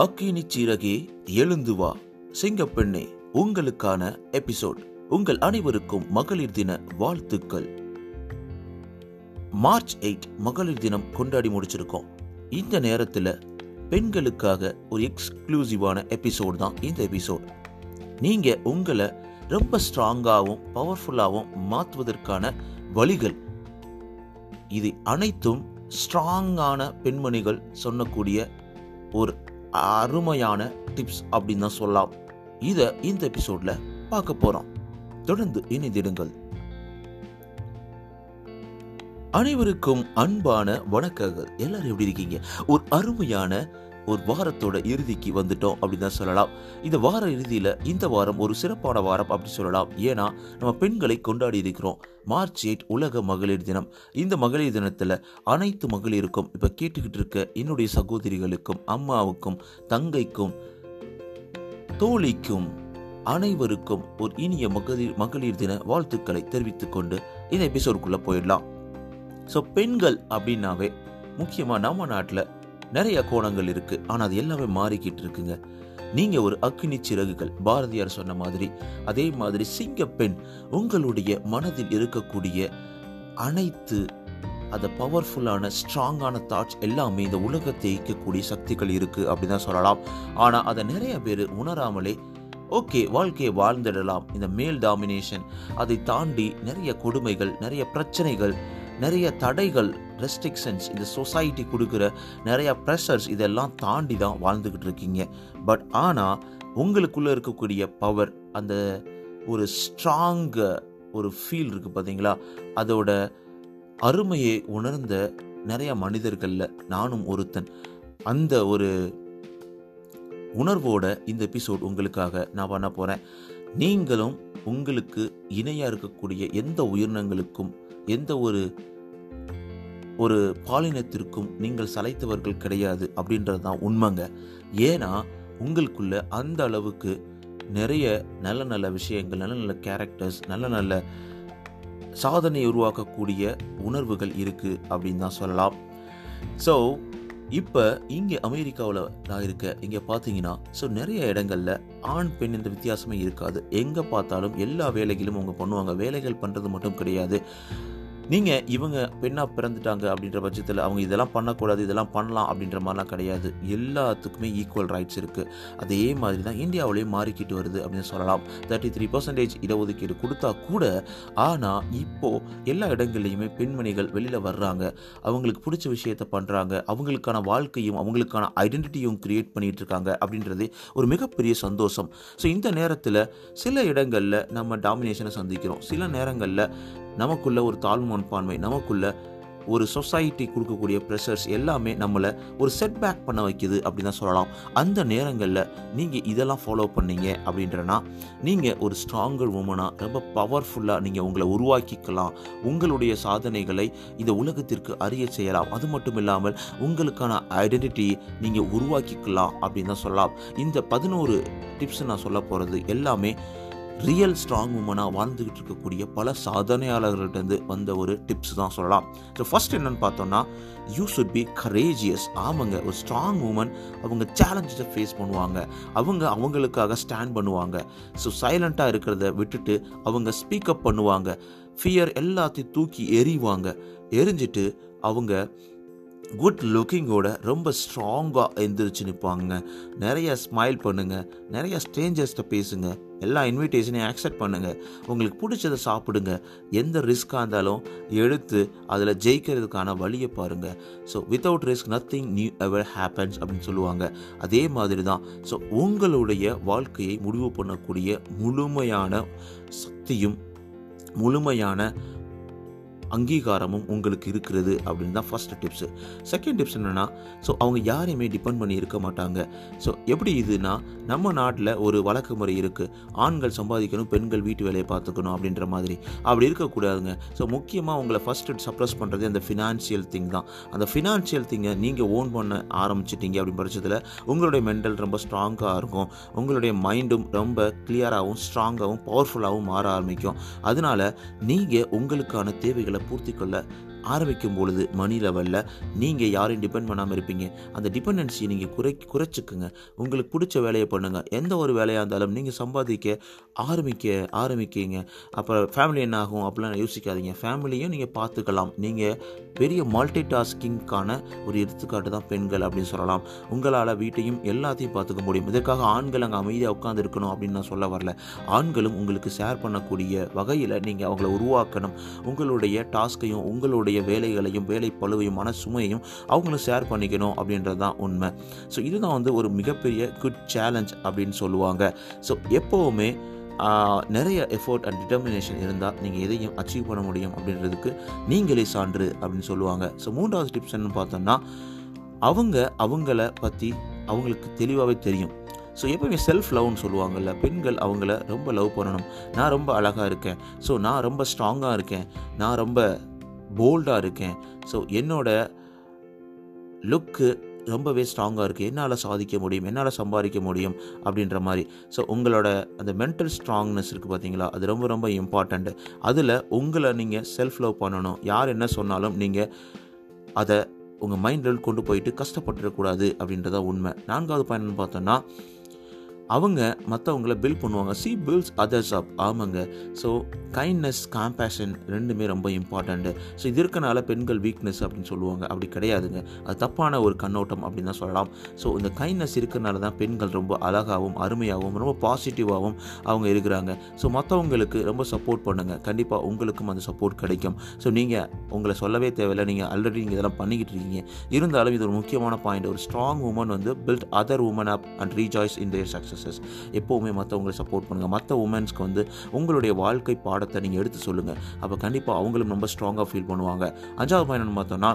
அக்கினி சீரகே எழுந்து வா. சிங்கப்பெண்ணே உங்களுக்கான எபிசோட். உங்கள் அனைவருக்கும் மகளிர் தின வாழ்த்துக்கள். மார்ச் எயிட் மகளிர் தினம் கொண்டாடி முடிச்சிருக்கோம். இந்த நேரத்தில் பெண்களுக்காக ஒரு எக்ஸ்க்ளூசிவான எபிசோட் தான் இந்த எபிசோட். நீங்கள் உங்களை ரொம்ப ஸ்ட்ராங்காகவும் பவர்ஃபுல்லாகவும் மாற்றுவதற்கான வழிகள். இது அனைத்தும் ஸ்ட்ராங்கான பெண்மணிகள் சொல்லக்கூடிய ஒரு அருமையான டிப்ஸ் அப்படின்னு தான் சொல்லலாம். இதை இந்த எபிசோட்ல பார்க்க போறோம். தொடர்ந்து இணைந்திடுங்கள். அனைவருக்கும் அன்பான வணக்கங்கள். எல்லாரும் எப்படி இருக்கீங்க? ஒரு அருமையான ஒரு வாரத்தோட இறுதிக்கு வந்துட்டோம் அப்படின்னு தான் சொல்லலாம். இந்த வார இறுதியில் இந்த வாரம் ஒரு சிறப்பான வாரம் அப்படி சொல்லலாம். ஏன்னா நம்ம பெண்களை கொண்டாடி இருக்கிறோம். மார்ச் எயிட் உலக மகளிர் தினம். இந்த மகளிர் தினத்தில் அனைத்து மகளிருக்கும் இப்போ கேட்டுக்கிட்டு இருக்க என்னுடைய சகோதரிகளுக்கும் அம்மாவுக்கும் தங்கைக்கும் தோழிக்கும் அனைவருக்கும் ஒரு இனிய மகளிர் மகளிர் தின வாழ்த்துக்களை தெரிவித்துக் கொண்டு இந்த எபிசோடுக்குள்ளே போயிடலாம். ஸோ பெண்கள் அப்படின்னாவே முக்கியமாக நம்ம நாட்டில் நிறைய கோணங்கள் இருக்கு. ஆனால் அது எல்லாமே மாறிக்கிட்டு இருக்குங்க. நீங்க ஒரு அக்னி சிறகுகள் பாரதியார் சொன்ன மாதிரி அதே மாதிரி சிங்கப்பெண் உங்களுடைய மனதில் இருக்கக்கூடிய அனைத்து அந்த பவர்ஃபுல்லான ஸ்ட்ராங்கான தாட்ஸ் எல்லாமே இந்த உலகத்தை ஈர்க்கக்கூடிய சக்திகள் இருக்கு அப்படின்னு தான் சொல்லலாம். ஆனால் அதை நிறைய பேர் உணராமலே ஓகே வாழ்க்கையை வாழ்ந்துடலாம். இந்த மேல் டாமினேஷன் அதை தாண்டி நிறைய கொடுமைகள் நிறைய பிரச்சனைகள் நிறைய தடைகள் ரெஸ்ட்ரிக்ஷன்ஸ் இந்த சொசைட்டி கொடுக்குற நிறைய ப்ரெஷர்ஸ் இதெல்லாம் தாண்டி தான் வாழ்ந்துக்கிட்டு இருக்கீங்க. பட் ஆனால் உங்களுக்குள்ளே இருக்கக்கூடிய பவர் அந்த ஒரு ஸ்ட்ராங் ஒரு ஃபீல் இருக்குது பார்த்தீங்களா அதோட அருமையை உணர்ந்த நிறைய மனிதர்களில் நானும் ஒருத்தன். அந்த ஒரு உணர்வோட இந்த எபிசோட் உங்களுக்காக நான் பண்ண போகிறேன் நீங்களும் உங்களுக்கு இணையாக இருக்கக்கூடிய எந்த உயிரினங்களுக்கும் எந்த ஒரு ஒரு பாலினத்திற்கும் நீங்கள் சளைத்தவர்கள் கிடையாது அப்படின்றது தான் உண்மைங்க. ஏன்னா உங்களுக்குள்ள அந்த அளவுக்கு நிறைய நல்ல நல்ல விஷயங்கள் நல்ல நல்ல கேரக்டர்ஸ் நல்ல நல்ல சாதனை உருவாக்கக்கூடிய உணர்வுகள் இருக்குது அப்படின்னு தான் சொல்லலாம். ஸோ இப்போ இங்கே அமெரிக்காவில் நான் இருக்க இங்கே பார்த்தீங்கன்னா ஸோ நிறைய இடங்களில் ஆண் பெண் என்ற வித்தியாசமே இருக்காது. எங்கே பார்த்தாலும் எல்லா வேலைகளும் அவங்க பண்ணுவாங்க. வேலைகள் பண்ணுறது மட்டும் கிடையாது. நீங்கள் இவங்க பெண்ணாக பிறந்துட்டாங்க அப்படின்ற பட்சத்தில் அவங்க இதெல்லாம் பண்ணக்கூடாது இதெல்லாம் பண்ணலாம் அப்படின்ற மாதிரிலாம் கிடையாது. எல்லாத்துக்குமே ஈக்குவல் ரைட்ஸ் இருக்குது அதே மாதிரி தான் இந்தியாவிலேயும் மாறிக்கிட்டு வருது அப்படின்னு சொல்லலாம். தேர்ட்டி த்ரீ பர்சன்டேஜ் இடஒதுக்கீடு கொடுத்தா கூட ஆனால் இப்போது எல்லா இடங்கள்லையுமே பெண்மணிகள் வெளியில் வர்றாங்க. அவங்களுக்கு பிடிச்ச விஷயத்த பண்ணுறாங்க அவங்களுக்கான வாழ்க்கையும் அவங்களுக்கான ஐடென்டிட்டியும் க்ரியேட் பண்ணிகிட்டு இருக்காங்க அப்படின்றது ஒரு மிகப்பெரிய சந்தோஷம். ஸோ இந்த நேரத்தில் சில இடங்களில் நம்ம டாமினேஷனை சந்திக்கிறோம். சில நேரங்களில் நமக்குள்ள ஒரு தாழ்வு மனப்பான்மை நமக்குள்ள ஒரு சொசைட்டி கொடுக்கக்கூடிய ப்ரெஷர்ஸ் எல்லாமே நம்மளை ஒரு செட்பேக் பண்ண வைக்குது அப்படின்னு தான் சொல்லலாம். அந்த நேரங்களில் நீங்கள் இதெல்லாம் ஃபாலோ பண்ணீங்க அப்படின்றனா நீங்கள் ஒரு ஸ்ட்ராங்கர் உமனாக ரொம்ப பவர்ஃபுல்லாக நீங்கள் உங்களை உருவாக்கிக்கலாம். உங்களுடைய சாதனைகளை இந்த உலகத்திற்கு அறிய செய்யலாம். அது மட்டும் இல்லாமல் உங்களுக்கான ஐடென்டிட்டி நீங்கள் உருவாக்கிக்கலாம் அப்படின்னு தான் சொல்லலாம். இந்த பதினோரு டிப்ஸ் நான் சொல்ல போகிறது எல்லாமே ரியல் ஸ்ட்ராங் உமனாக வாழ்ந்துக்கிட்டு இருக்கக்கூடிய பல சாதனையாளர்கள்ட்டேருந்து வந்த ஒரு டிப்ஸ் தான் சொல்லலாம். ஸோ ஃபஸ்ட் என்னென்னு பார்த்தோம்னா யூ சுட் பி கரேஜியஸ் ஆமாங்க ஒரு ஸ்ட்ராங் உமன் அவங்க சேலஞ்சஸை ஃபேஸ் பண்ணுவாங்க. அவங்க அவங்களுக்காக ஸ்டாண்ட் பண்ணுவாங்க. ஸோ சைலண்ட்டாக இருக்கிறத விட்டுட்டு அவங்க ஸ்பீக்கப் பண்ணுவாங்க. ஃபியர் எல்லாத்தையும் தூக்கி எறிவாங்க. எரிஞ்சிட்டு அவங்க குட் லுக்கிங்கோட ரொம்ப ஸ்ட்ராங்காக எந்திரிச்சு நிற்பாங்க நிறைய ஸ்மைல் பண்ணுங்கள் நிறைய ஸ்ட்ரேஞ்சர்ஸ்கிட்ட பேசுங்க. எல்லா இன்விடேஷனையும் ஆக்செப்ட் பண்ணுங்கள் உங்களுக்கு பிடிச்சதை சாப்பிடுங்க. எந்த ரிஸ்க்காக இருந்தாலும் எடுத்து அதில் ஜெயிக்கிறதுக்கான வழியை பாருங்கள் so without risk nothing new ever happens அப்படின்னு சொல்லுவாங்க. அதே மாதிரி தான். ஸோ உங்களுடைய வாழ்க்கையை முடிவு பண்ணக்கூடிய முழுமையான சக்தியும் முழுமையான அங்கீகாரமும் உங்களுக்கு இருக்கிறது அப்படின்னு தான் ஃபஸ்ட் டிப்ஸு செகண்ட் டிப்ஸ் என்னென்னா ஸோ அவங்க யாரையுமே டிபெண்ட் பண்ணி இருக்க மாட்டாங்க. ஸோ எப்படி இதுனா நம்ம நாட்டில் ஒரு வழக்கு முறை இருக்குது ஆண்கள் சம்பாதிக்கணும் பெண்கள் வீட்டு வேலையை பார்த்துக்கணும் அப்படின்ற மாதிரி. அப்படி இருக்கக்கூடாதுங்க. ஸோ முக்கியமாக உங்களை ஃபஸ்ட்டு சப்ரஸ் பண்ணுறது அந்த ஃபினான்ஷியல் திங் தான். அந்த ஃபினான்ஷியல் திங்கை நீங்கள் ஓன் பண்ண ஆரம்பிச்சிட்டீங்க அப்படின்னு பட்சத்தில் உங்களுடைய மென்டல் ரொம்ப ஸ்ட்ராங்காக இருக்கும். உங்களுடைய மைண்டும் ரொம்ப கிளியராகவும் ஸ்ட்ராங்காகவும் பவர்ஃபுல்லாகவும் மாற ஆரம்பிக்கும். அதனால நீங்கள் உங்களுக்கான தேவைகளை பூர்த்தி கொள்ள ஆரம்பிக்கும் பொழுது மணி லெவலில் நீங்கள் யாரையும் டிபெண்ட் பண்ணாமல் இருப்பீங்க. அந்த டிபெண்டன்சியை நீங்கள் குறை குறைச்சிக்குங்க. உங்களுக்கு பிடிச்ச வேலையை பண்ணுங்கள் எந்த ஒரு வேலையாக இருந்தாலும் நீங்கள் சம்பாதிக்க ஆரம்பிக்க ஆரம்பிக்கிங்க அப்புறம் ஃபேமிலி என்ன ஆகும் அப்படிலாம் யோசிக்காதீங்க. ஃபேமிலியும் நீங்கள் பார்த்துக்கலாம். நீங்கள் பெரிய மல்டி டாஸ்கிங்க்கான ஒரு எடுத்துக்காட்டு தான் பெண்கள் அப்படின்னு சொல்லலாம். உங்களால் வீட்டையும் எல்லாத்தையும் பார்த்துக்க முடியும். இதற்காக ஆண்கள் அங்கே அமைதியாக உட்காந்து இருக்கணும் அப்படின்னு நான் சொல்ல வரல. ஆண்களும் உங்களுக்கு ஷேர் பண்ணக்கூடிய வகையில் நீங்கள் அவங்கள உருவாக்கணும். உங்களுடைய டாஸ்கையும் உங்களுடைய வேலைகளையும் வேலை பழுவையும் மன சுமையையும் அவங்களும் ஷேர் பண்ணிக்கணும் அப்படின்றது தான் உண்மை. ஸோ இதுதான் வந்து ஒரு மிகப்பெரிய குட் சேலஞ்ச் அப்படின்னு சொல்லுவாங்க. ஸோ எப்போவுமே நிறைய எஃபோர்ட் அண்ட் டிட்டர்மினேஷன் இருந்தால் நீங்கள் எதையும் அச்சீவ் பண்ண முடியும் அப்படின்றதுக்கு நீங்களே சான்று அப்படின்னு சொல்லுவாங்க. ஸோ மூன்றாவது டிப்ஸ் என்னன்னு பார்த்தோம்னா அவங்க அவங்கள பற்றி அவங்களுக்கு தெளிவாகவே தெரியும். ஸோ எப்பவுமே செல்ஃப் லவ்னு சொல்லுவாங்கல்ல பெண்கள் அவங்கள ரொம்ப லவ் பண்ணணும். நான் ரொம்ப அழகாக இருக்கேன். ஸோ நான் ரொம்ப ஸ்ட்ராங்காக இருக்கேன். நான் ரொம்ப போல்டாக இருக்கேன். ஸோ என்னோட லுக்கு ரொம்பவே ஸ்ட்ராங்காக இருக்குது என்னால் சாதிக்க முடியும்? என்னால் சம்பாதிக்க முடியும்? அப்படின்ற மாதிரி. ஸோ உங்களோட அந்த மென்டல் ஸ்ட்ராங்னஸ் இருக்குது பார்த்தீங்களா அது ரொம்ப ரொம்ப இம்பார்ட்டண்ட்டு அதில் உங்களை நீங்கள் செல்ஃப் லவ் பண்ணணும். யார் என்ன சொன்னாலும் நீங்கள் அதை உங்கள் மைண்ட் லெவல் கொண்டு போயிட்டு கஷ்டப்பட்டுடக்கூடாது அப்படின்றத உண்மை. நான்காவது பயணம்னு பார்த்தோன்னா அவங்க மற்றவங்கள பில் பண்ணுவாங்க. சி பில்ஸ் அதர்ஸ் அப் ஆமாங்க. ஸோ கைண்ட்னஸ் காம்பேஷன் ரெண்டுமே ரொம்ப இம்பார்ட்டண்ட்டு ஸோ இது இருக்கனால பெண்கள் வீக்னஸ் அப்படின்னு சொல்லுவாங்க. அப்படி கிடையாதுங்க. அது தப்பான ஒரு கண்ணோட்டம் அப்படின்னு தான் சொல்லலாம். ஸோ இந்த கைண்ட்னஸ் இருக்கிறனால தான் பெண்கள் ரொம்ப அழகாகவும் அருமையாகவும் ரொம்ப பாசிட்டிவாகவும் அவங்க இருக்கிறாங்க. ஸோ மற்றவங்களுக்கு ரொம்ப சப்போர்ட் பண்ணுங்கள் கண்டிப்பாக உங்களுக்கும் அந்த சப்போர்ட் கிடைக்கும். ஸோ நீங்கள் உங்களை சொல்லவே தேவையில்லை. நீங்கள் ஆல்ரெடி நீங்கள் இதெல்லாம் பண்ணிக்கிட்டு இருக்கீங்க. இருந்தாலும் இது ஒரு முக்கியமான பாயிண்ட் ஒரு ஸ்ட்ராங் உமன் வந்து build other women up and rejoice in their successes எப்போவுமே மற்றவங்களை சப்போர்ட் பண்ணுங்கள் மற்ற உமன்ஸ்க்கு வந்து உங்களுடைய வாழ்க்கை பாடத்தை நீங்கள் எடுத்து சொல்லுங்கள் அப்போ கண்டிப்பாக அவங்களும் ரொம்ப ஸ்ட்ராங்காக ஃபீல் பண்ணுவாங்க. அஞ்சாவது பயணம் பார்த்தோன்னா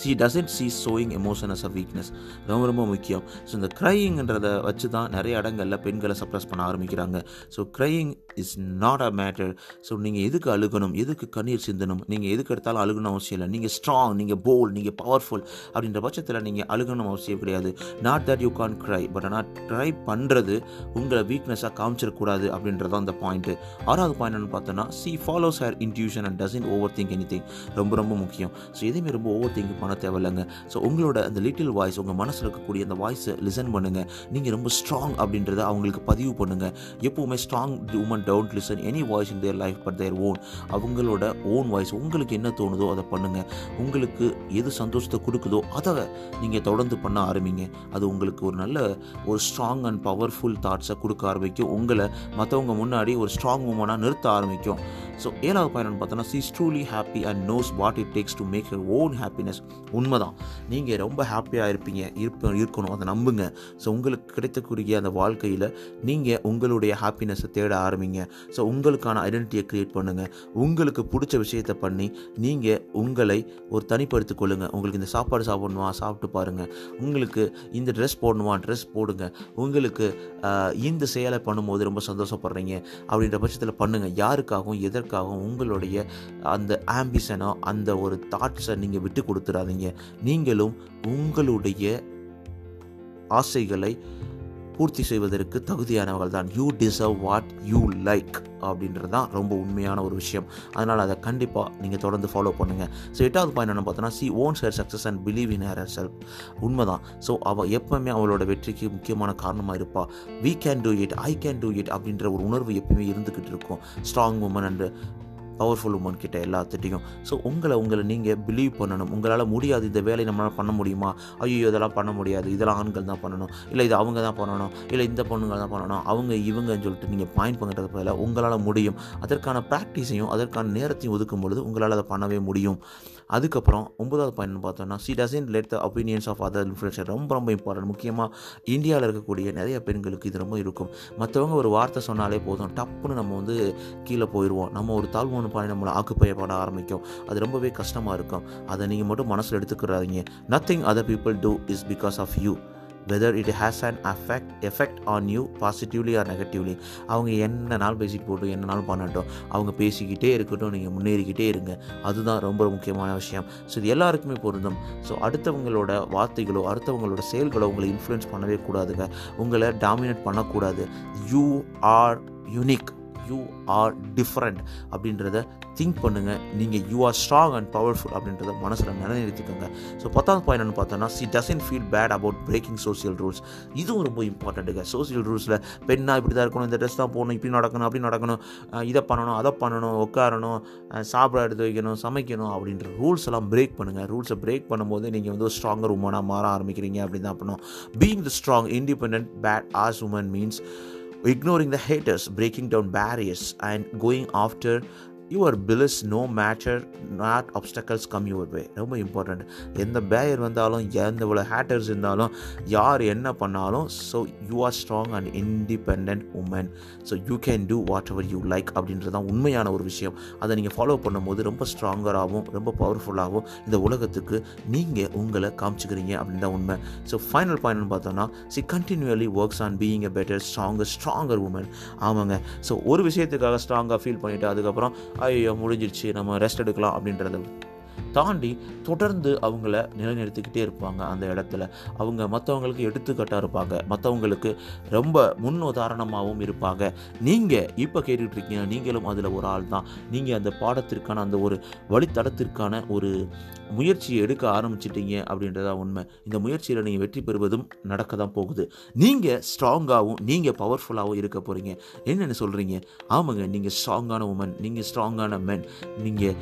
she doesn't see showing emotion as a weakness ரொம்ப ரொம்ப முக்கியம். ஸோ இந்த க்ரையிங்ன்றதை வச்சு தான் நிறைய இடங்களில் பெண்களை சப்ரஸ் பண்ண ஆரம்பிக்கிறாங்க. So crying is not a matter so நீங்கள் எதுக்கு அழுகணும்? எதுக்கு கண்ணீர் சிந்தணும்? நீங்கள் எதுக்கு எடுத்தாலும் அழுகணும் அவசியம் இல்லை. நீங்கள் ஸ்ட்ராங் நீங்கள் போல் நீங்கள் பவர்ஃபுல் அப்படின்ற பட்சத்தில் நீங்கள் அழுகணும் அவசியம் கிடையாது. Not that you can cry but ஆனால் ட்ரை பண்ணுறது உங்களை வீக்னஸாக காமிச்சிடக்கூடாது அப்படின்றது அந்த பாயிண்ட்டு ஆறாவது பாயிண்ட் என்னன்னு பார்த்தோன்னா she follows her intuition and doesn't overthink anything ரொம்ப ரொம்ப முக்கியம். ஸோ எதுவுமே ரொம்ப ஓவர் திங்க் பண்ண தேவையில்லைங்க ஸோ உங்களோட அந்த லிட்டில் வாய்ஸ் உங்கள் மனசில் இருக்கக்கூடிய அந்த வாய்ஸை லிசன் பண்ணுங்கள் நீங்கள் ரொம்ப ஸ்ட்ராங் அப்படின்றத அவங்களுக்கு பதிவு பண்ணுங்கள் எப்போவுமே strong women don't listen any voice in their life but their own அவங்களோட ஓன் வாய்ஸ் உங்களுக்கு என்ன தோணுதோ அதை பண்ணுங்கள் உங்களுக்கு எது சந்தோஷத்தை கொடுக்குதோ அதை நீங்கள் தொடர்ந்து பண்ண ஆரம்பிங்க. அது உங்களுக்கு ஒரு நல்ல ஒரு ஸ்ட்ராங் அண்ட் பவர்ஃபுல் தாட்ஸை கொடுக்க ஆரம்பிக்கும். உங்களை மற்றவங்க முன்னாடி ஒரு ஸ்ட்ராங் உமனாக நிறுத்த ஆரம்பிக்கும். ஸோ ஏழாவது பயணம் பார்த்தோன்னா she truly happy and knows what it takes to make your own happiness உண்மைதான். நீங்கள் ரொம்ப ஹாப்பியாக இருப்பீங்க இருப்ப இருக்கணும் அதை நம்புங்க. ஸோ உங்களுக்கு கிடைக்கக்கூடிய அந்த வாழ்க்கையில் நீங்கள் உங்களுடைய ஹாப்பினஸை தேட ஆரம்பிங்க. ஸோ உங்களுக்கான ஐடென்டிட்டியை க்ரியேட் பண்ணுங்கள் உங்களுக்கு பிடிச்ச விஷயத்தை பண்ணி நீங்கள் உங்களை ஒரு தனிப்படுத்திக் கொள்ளுங்கள் உங்களுக்கு இந்த சாப்பாடு சாப்பிடணுமா சாப்பிட்டு பாருங்கள் உங்களுக்கு இந்த ட்ரெஸ் போடணுமா ட்ரெஸ் போடுங்க. உங்களுக்கு இந்த செயலை பண்ணும்போது ரொம்ப சந்தோஷப்படுறீங்க. அப்படின்ற பட்சத்தில் பண்ணுங்கள் யாருக்காகவும் எதற்காகவும் உங்களுடைய அந்த ஆம்பிஷனோ அந்த ஒரு தாட்ஸை நீங்கள் விட்டு கொடுத்துடாதீங்க நீங்களும் உங்களுடைய ஆசைகளை பூர்த்தி செய்வதற்கு தகுதியானவர்கள் தான். You deserve what you like அப்படின்றது தான் ரொம்ப உண்மையான ஒரு விஷயம். அதனால் அதை கண்டிப்பாக நீங்கள் தொடர்ந்து ஃபாலோ பண்ணுங்கள் ஸோ எட்டாவது பாயிண்ட் என்ன பார்த்தோன்னா she owns her success and believe in herself உண்மைதான். ஸோ அவள் எப்பவுமே அவளோட வெற்றிக்கு முக்கியமான காரணமாக இருப்பாள் we can do it I can do it அப்படின்ற ஒரு உணர்வு எப்பவுமே இருந்துக்கிட்டு இருக்கும். Strong woman and powerful woman கிட்ட எல்லாத்திட்டையும். ஸோ உங்களை உங்களை நீங்கள் பிலீவ் பண்ணணும். உங்களால் முடியாது இந்த வேலையை நம்மளால் பண்ண முடியுமா? ஐயோ இதெல்லாம் பண்ண முடியாது. இதெல்லாம் ஆண்கள் தான் பண்ணணும். இல்லை இது அவங்க தான் பண்ணணும். இல்லை இந்த பொண்ணுங்கள் தான் பண்ணணும். அவங்க இவங்கன்னு சொல்லிட்டு நீங்கள் பாயிண்ட் பண்ணுறது பதிலாக உங்களால் முடியும். அதற்கான ப்ராக்டிஸையும் அதற்கான நேரத்தையும் ஒதுக்கும் பொழுது உங்களால் அதை பண்ணவே முடியும். அதுக்கப்புறம் ஒன்பதாவது பாயிண்ட் பார்த்தோம்னா she doesn't let the opinions of other influencer ரொம்ப ரொம்ப இம்பார்ட்டன்ட் முக்கியமாக இந்தியாவில் இருக்கக்கூடிய நிறைய பெண்களுக்கு இது ரொம்ப இருக்கும். மற்றவங்க ஒரு வார்த்தை சொன்னாலே போதும். டப்புன்னு நம்ம வந்து கீழே போயிடுவோம் நம்ம ஒரு தாழ்வு தாழ்வான பாணி நம்மளை ஆக்குப்பைய பண்ண ஆரம்பிக்கும். அது ரொம்பவே கஷ்டமாக இருக்கும். அதை நீங்கள் மட்டும் மனசில் எடுத்துக்கிறாதீங்க. Nothing other people do is because of you whether it has an affect effect on you positively or negatively அவங்க என்ன நாள் பேசிட்டு போட்டும் என்ன நாள் பண்ணட்டும் அவங்க பேசிக்கிட்டே இருக்கட்டும் நீங்கள் முன்னேறிக்கிட்டே இருங்க. அதுதான் ரொம்ப முக்கியமான விஷயம். ஸோ இது எல்லாருக்குமே பொருந்தும். ஸோ அடுத்தவங்களோட வார்த்தைகளோ அடுத்தவங்களோட செயல்களோ உங்களை இன்ஃப்ளூயன்ஸ் பண்ணவே கூடாதுங்க. உங்களை டாமினேட் பண்ணக்கூடாது. You are unique you are different அப்படின்றத திங்க் பண்ணுங்கள் நீங்கள் you are strong and powerful அப்படின்றத மனசில் நிலைநிறுத்திக்கோங்க ஸோ பத்தாவது பாயிண்ட் என்ன பார்த்தோன்னா she doesn't feel bad about breaking social rules இதுவும் ரொம்ப இம்பார்ட்டண்ட்டுங்க சோசியல் ரூல்ஸில் பெண்ணாக இப்படி தான் இருக்கணும் இந்த ட்ரெஸ் தான் போகணும் இப்படி நடக்கணும் அப்படி நடக்கணும் இதை பண்ணணும் அதை பண்ணணும் உட்காரணும் சாப்பிட எடுத்து வைக்கணும் சமைக்கணும் அப்படின்ற ரூல்ஸ் எல்லாம் பிரேக் பண்ணுங்கள் ரூல்ஸை பிரேக் பண்ணும்போது நீங்கள் வந்து ஒரு ஸ்ட்ராங்கர் உமனாக மாற ஆரம்பிக்கிறீங்க அப்படின்னு தான் பண்ணணும் being the strong independent badass woman means ignoring the haters, breaking down barriers, and going after you are bliss no matter what obstacles come your way ரொம்ப இம்பார்ட்டண்ட் எந்த பேயர் வந்தாலும் எந்த இவ்வளோ ஹேட்டர்ஸ் இருந்தாலும் யார் என்ன பண்ணாலும் so you are strong and independent woman so you can do whatever you like அப்படின்றது தான் உண்மையான ஒரு விஷயம். அதை நீங்கள் ஃபாலோ பண்ணும்போது ரொம்ப ஸ்ட்ராங்கராகவும் ரொம்ப பவர்ஃபுல்லாகவும் இந்த உலகத்துக்கு நீங்கள் உங்களை காமிச்சிக்கிறீங்க அப்படின்னு தான் உண்மை ஸோ ஃபைனல் பாயிண்ட்னு பார்த்தோன்னா she continuously works on being a better stronger stronger woman ஆமாங்க. ஸோ ஒரு விஷயத்துக்காக ஸ்ட்ராங்காக ஃபீல் பண்ணிவிட்டு அதுக்கப்புறம் ஐயோ முடிஞ்சிருச்சு. நம்ம ரெஸ்ட் எடுக்கலாம் அப்படின்றத தாண்டி தொடர்ந்து அவங்கள நிலைநிறுத்திக்கிட்டே இருப்பாங்க அந்த இடத்துல. அவங்க மற்றவங்களுக்கு எடுத்துக்காட்டாக இருப்பாங்க. மற்றவங்களுக்கு ரொம்ப முன் உதாரணமாகவும் இருப்பாங்க. நீங்கள் இப்போ கேட்டுட்டு இருக்கீங்க. நீங்களும் அதில் ஒரு ஆள் தான். நீங்கள் அந்த பாடத்திற்கான அந்த ஒரு வழித்தடத்திற்கான ஒரு முயற்சியை எடுக்க ஆரம்பிச்சிட்டீங்க அப்படின்றதா உண்மை. இந்த முயற்சியில் நீங்கள் வெற்றி பெறுவதும் நடக்க தான் போகுது நீங்கள் ஸ்ட்ராங்காகவும் நீங்கள் பவர்ஃபுல்லாகவும் இருக்க போகிறீங்க என்னென்னு சொல்கிறீங்க ஆமாங்க நீங்கள் ஸ்ட்ராங்கான உமன் நீங்கள் ஸ்ட்ராங்கான மென் நீங்கள்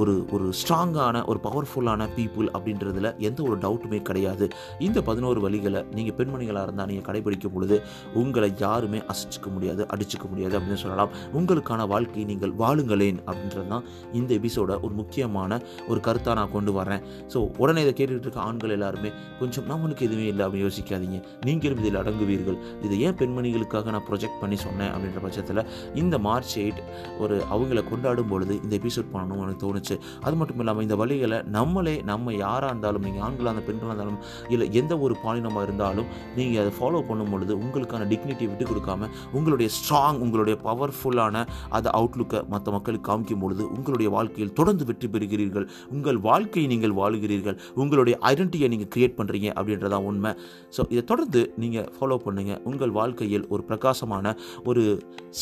ஒரு ஒரு ஸ்ட்ராங்கான ஒரு பவர்ஃபுல்லான பீப்புள் அப்படின்றதுல எந்த ஒரு டவுட்டுமே கிடையாது. இந்த பதினோரு வழிகளை நீங்கள் பெண்மணிகளாக இருந்தால் நீங்கள் கடைபிடிக்கும் பொழுது உங்களை யாருமே அசைச்சிக்க முடியாது அடிச்சுக்க முடியாது அப்படின்னு சொல்லலாம். உங்களுக்கான வாழ்க்கையை நீங்கள் வாழுங்களேன் அப்படின்றது தான் இந்த எபிசோட ஒரு முக்கியமான ஒரு கருத்தாக நான் கொண்டு வரேன் ஸோ உடனே இதை கேட்டுக்கிட்டு இருக்க ஆண்கள் எல்லாருமே கொஞ்சம் நம்மளுக்கு எதுவுமே இல்லை அப்படின்னு யோசிக்காதீங்க. நீங்களும் இதில் அடங்குவீர்கள். இதை ஏன் பெண்மணிகளுக்காக நான் ப்ரொஜெக்ட் பண்ணி சொன்னேன் அப்படின்ற பட்சத்தில் இந்த மார்ச் எயிட் ஒரு அவங்கள கொண்டாடும் பொழுது இந்த எபிசோட் பண்ணணும்னு எனக்கு தோணுச்சு. அது மட்டும் இல்லாமல் இந்த வழிகளை நம்மளே நம்ம யாராக இருந்தாலும் நீங்கள் ஆண்களாக இருந்தாலும் பெண்களாக இருந்தாலும் இல்லை எந்த ஒரு பாலினமாக இருந்தாலும் நீங்கள் அதை ஃபாலோ பண்ணும் பொழுது உங்களுக்கான டிக்னிட்டி விட்டு கொடுக்காம உங்களுடைய ஸ்ட்ராங் உங்களுடைய பவர்ஃபுல்லான அந்த அவுட்லுக்கை மற்ற மக்களுக்கு காமிக்கும் பொழுது உங்களுடைய வாழ்க்கையில் தொடர்ந்து வெற்றி பெறுகிறீர்கள். உங்கள் வாழ்க்கையை நீங்கள் வாழுகிறீர்கள். உங்களுடைய ஐடென்டிட்டியை நீங்கள் கிரியேட் பண்ணுறீங்க அப்படின்றதான் உண்மை. ஸோ இதை தொடர்ந்து நீங்கள் ஃபாலோ பண்ணுங்கள் உங்கள் வாழ்க்கையில் ஒரு பிரகாசமான ஒரு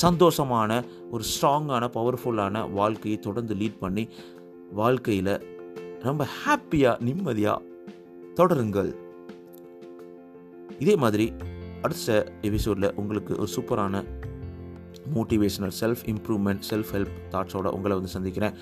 சந்தோஷமான ஒரு ஸ்ட்ராங்கான பவர்ஃபுல்லான வாழ்க்கையை தொடர்ந்து லீட் பண்ணி வாழ்க்கையில் ரொம்ப ஹாப்பியாக நிம்மதியாக தொடருங்கள். இதே மாதிரி அடுத்த எபிசோடில் உங்களுக்கு ஒரு சூப்பரான motivational self improvement self help தாட்ஸோட உங்களை வந்து சந்திக்கிறேன்.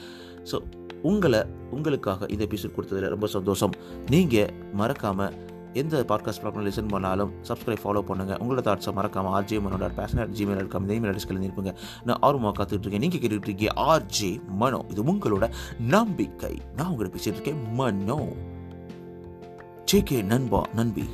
ஸோ உங்களை உங்களுக்காக இந்த எபிசோட் கொடுத்ததில் ரொம்ப சந்தோஷம். நீங்கள் மறக்காமல் எந்த பாட்காஸ்ட் ப்ராப்ளம் லிசன் பண்ணாலும் சப்ஸ்கிரைப் ஃபாலோ பண்ணுங்கள் உங்களோட தாட்ஸை மறக்காமல் ஆர்ஜே மனோட பேஷன் ஜிமெயில் டாட் இந்த இமெயில் அட்ரஸ்களில் இருப்பீங்க நான் ஆர்வமாக காத்துட்டு இருக்கேன். நீங்கள் கேட்டுட்டு இருக்கீங்க ஆர்ஜே மனோ. இது உங்களோட நம்பிக்கை. நான் உங்களை பேசிட்டு இருக்கேன் மனோ. ஜே கே நண்பா நன்பி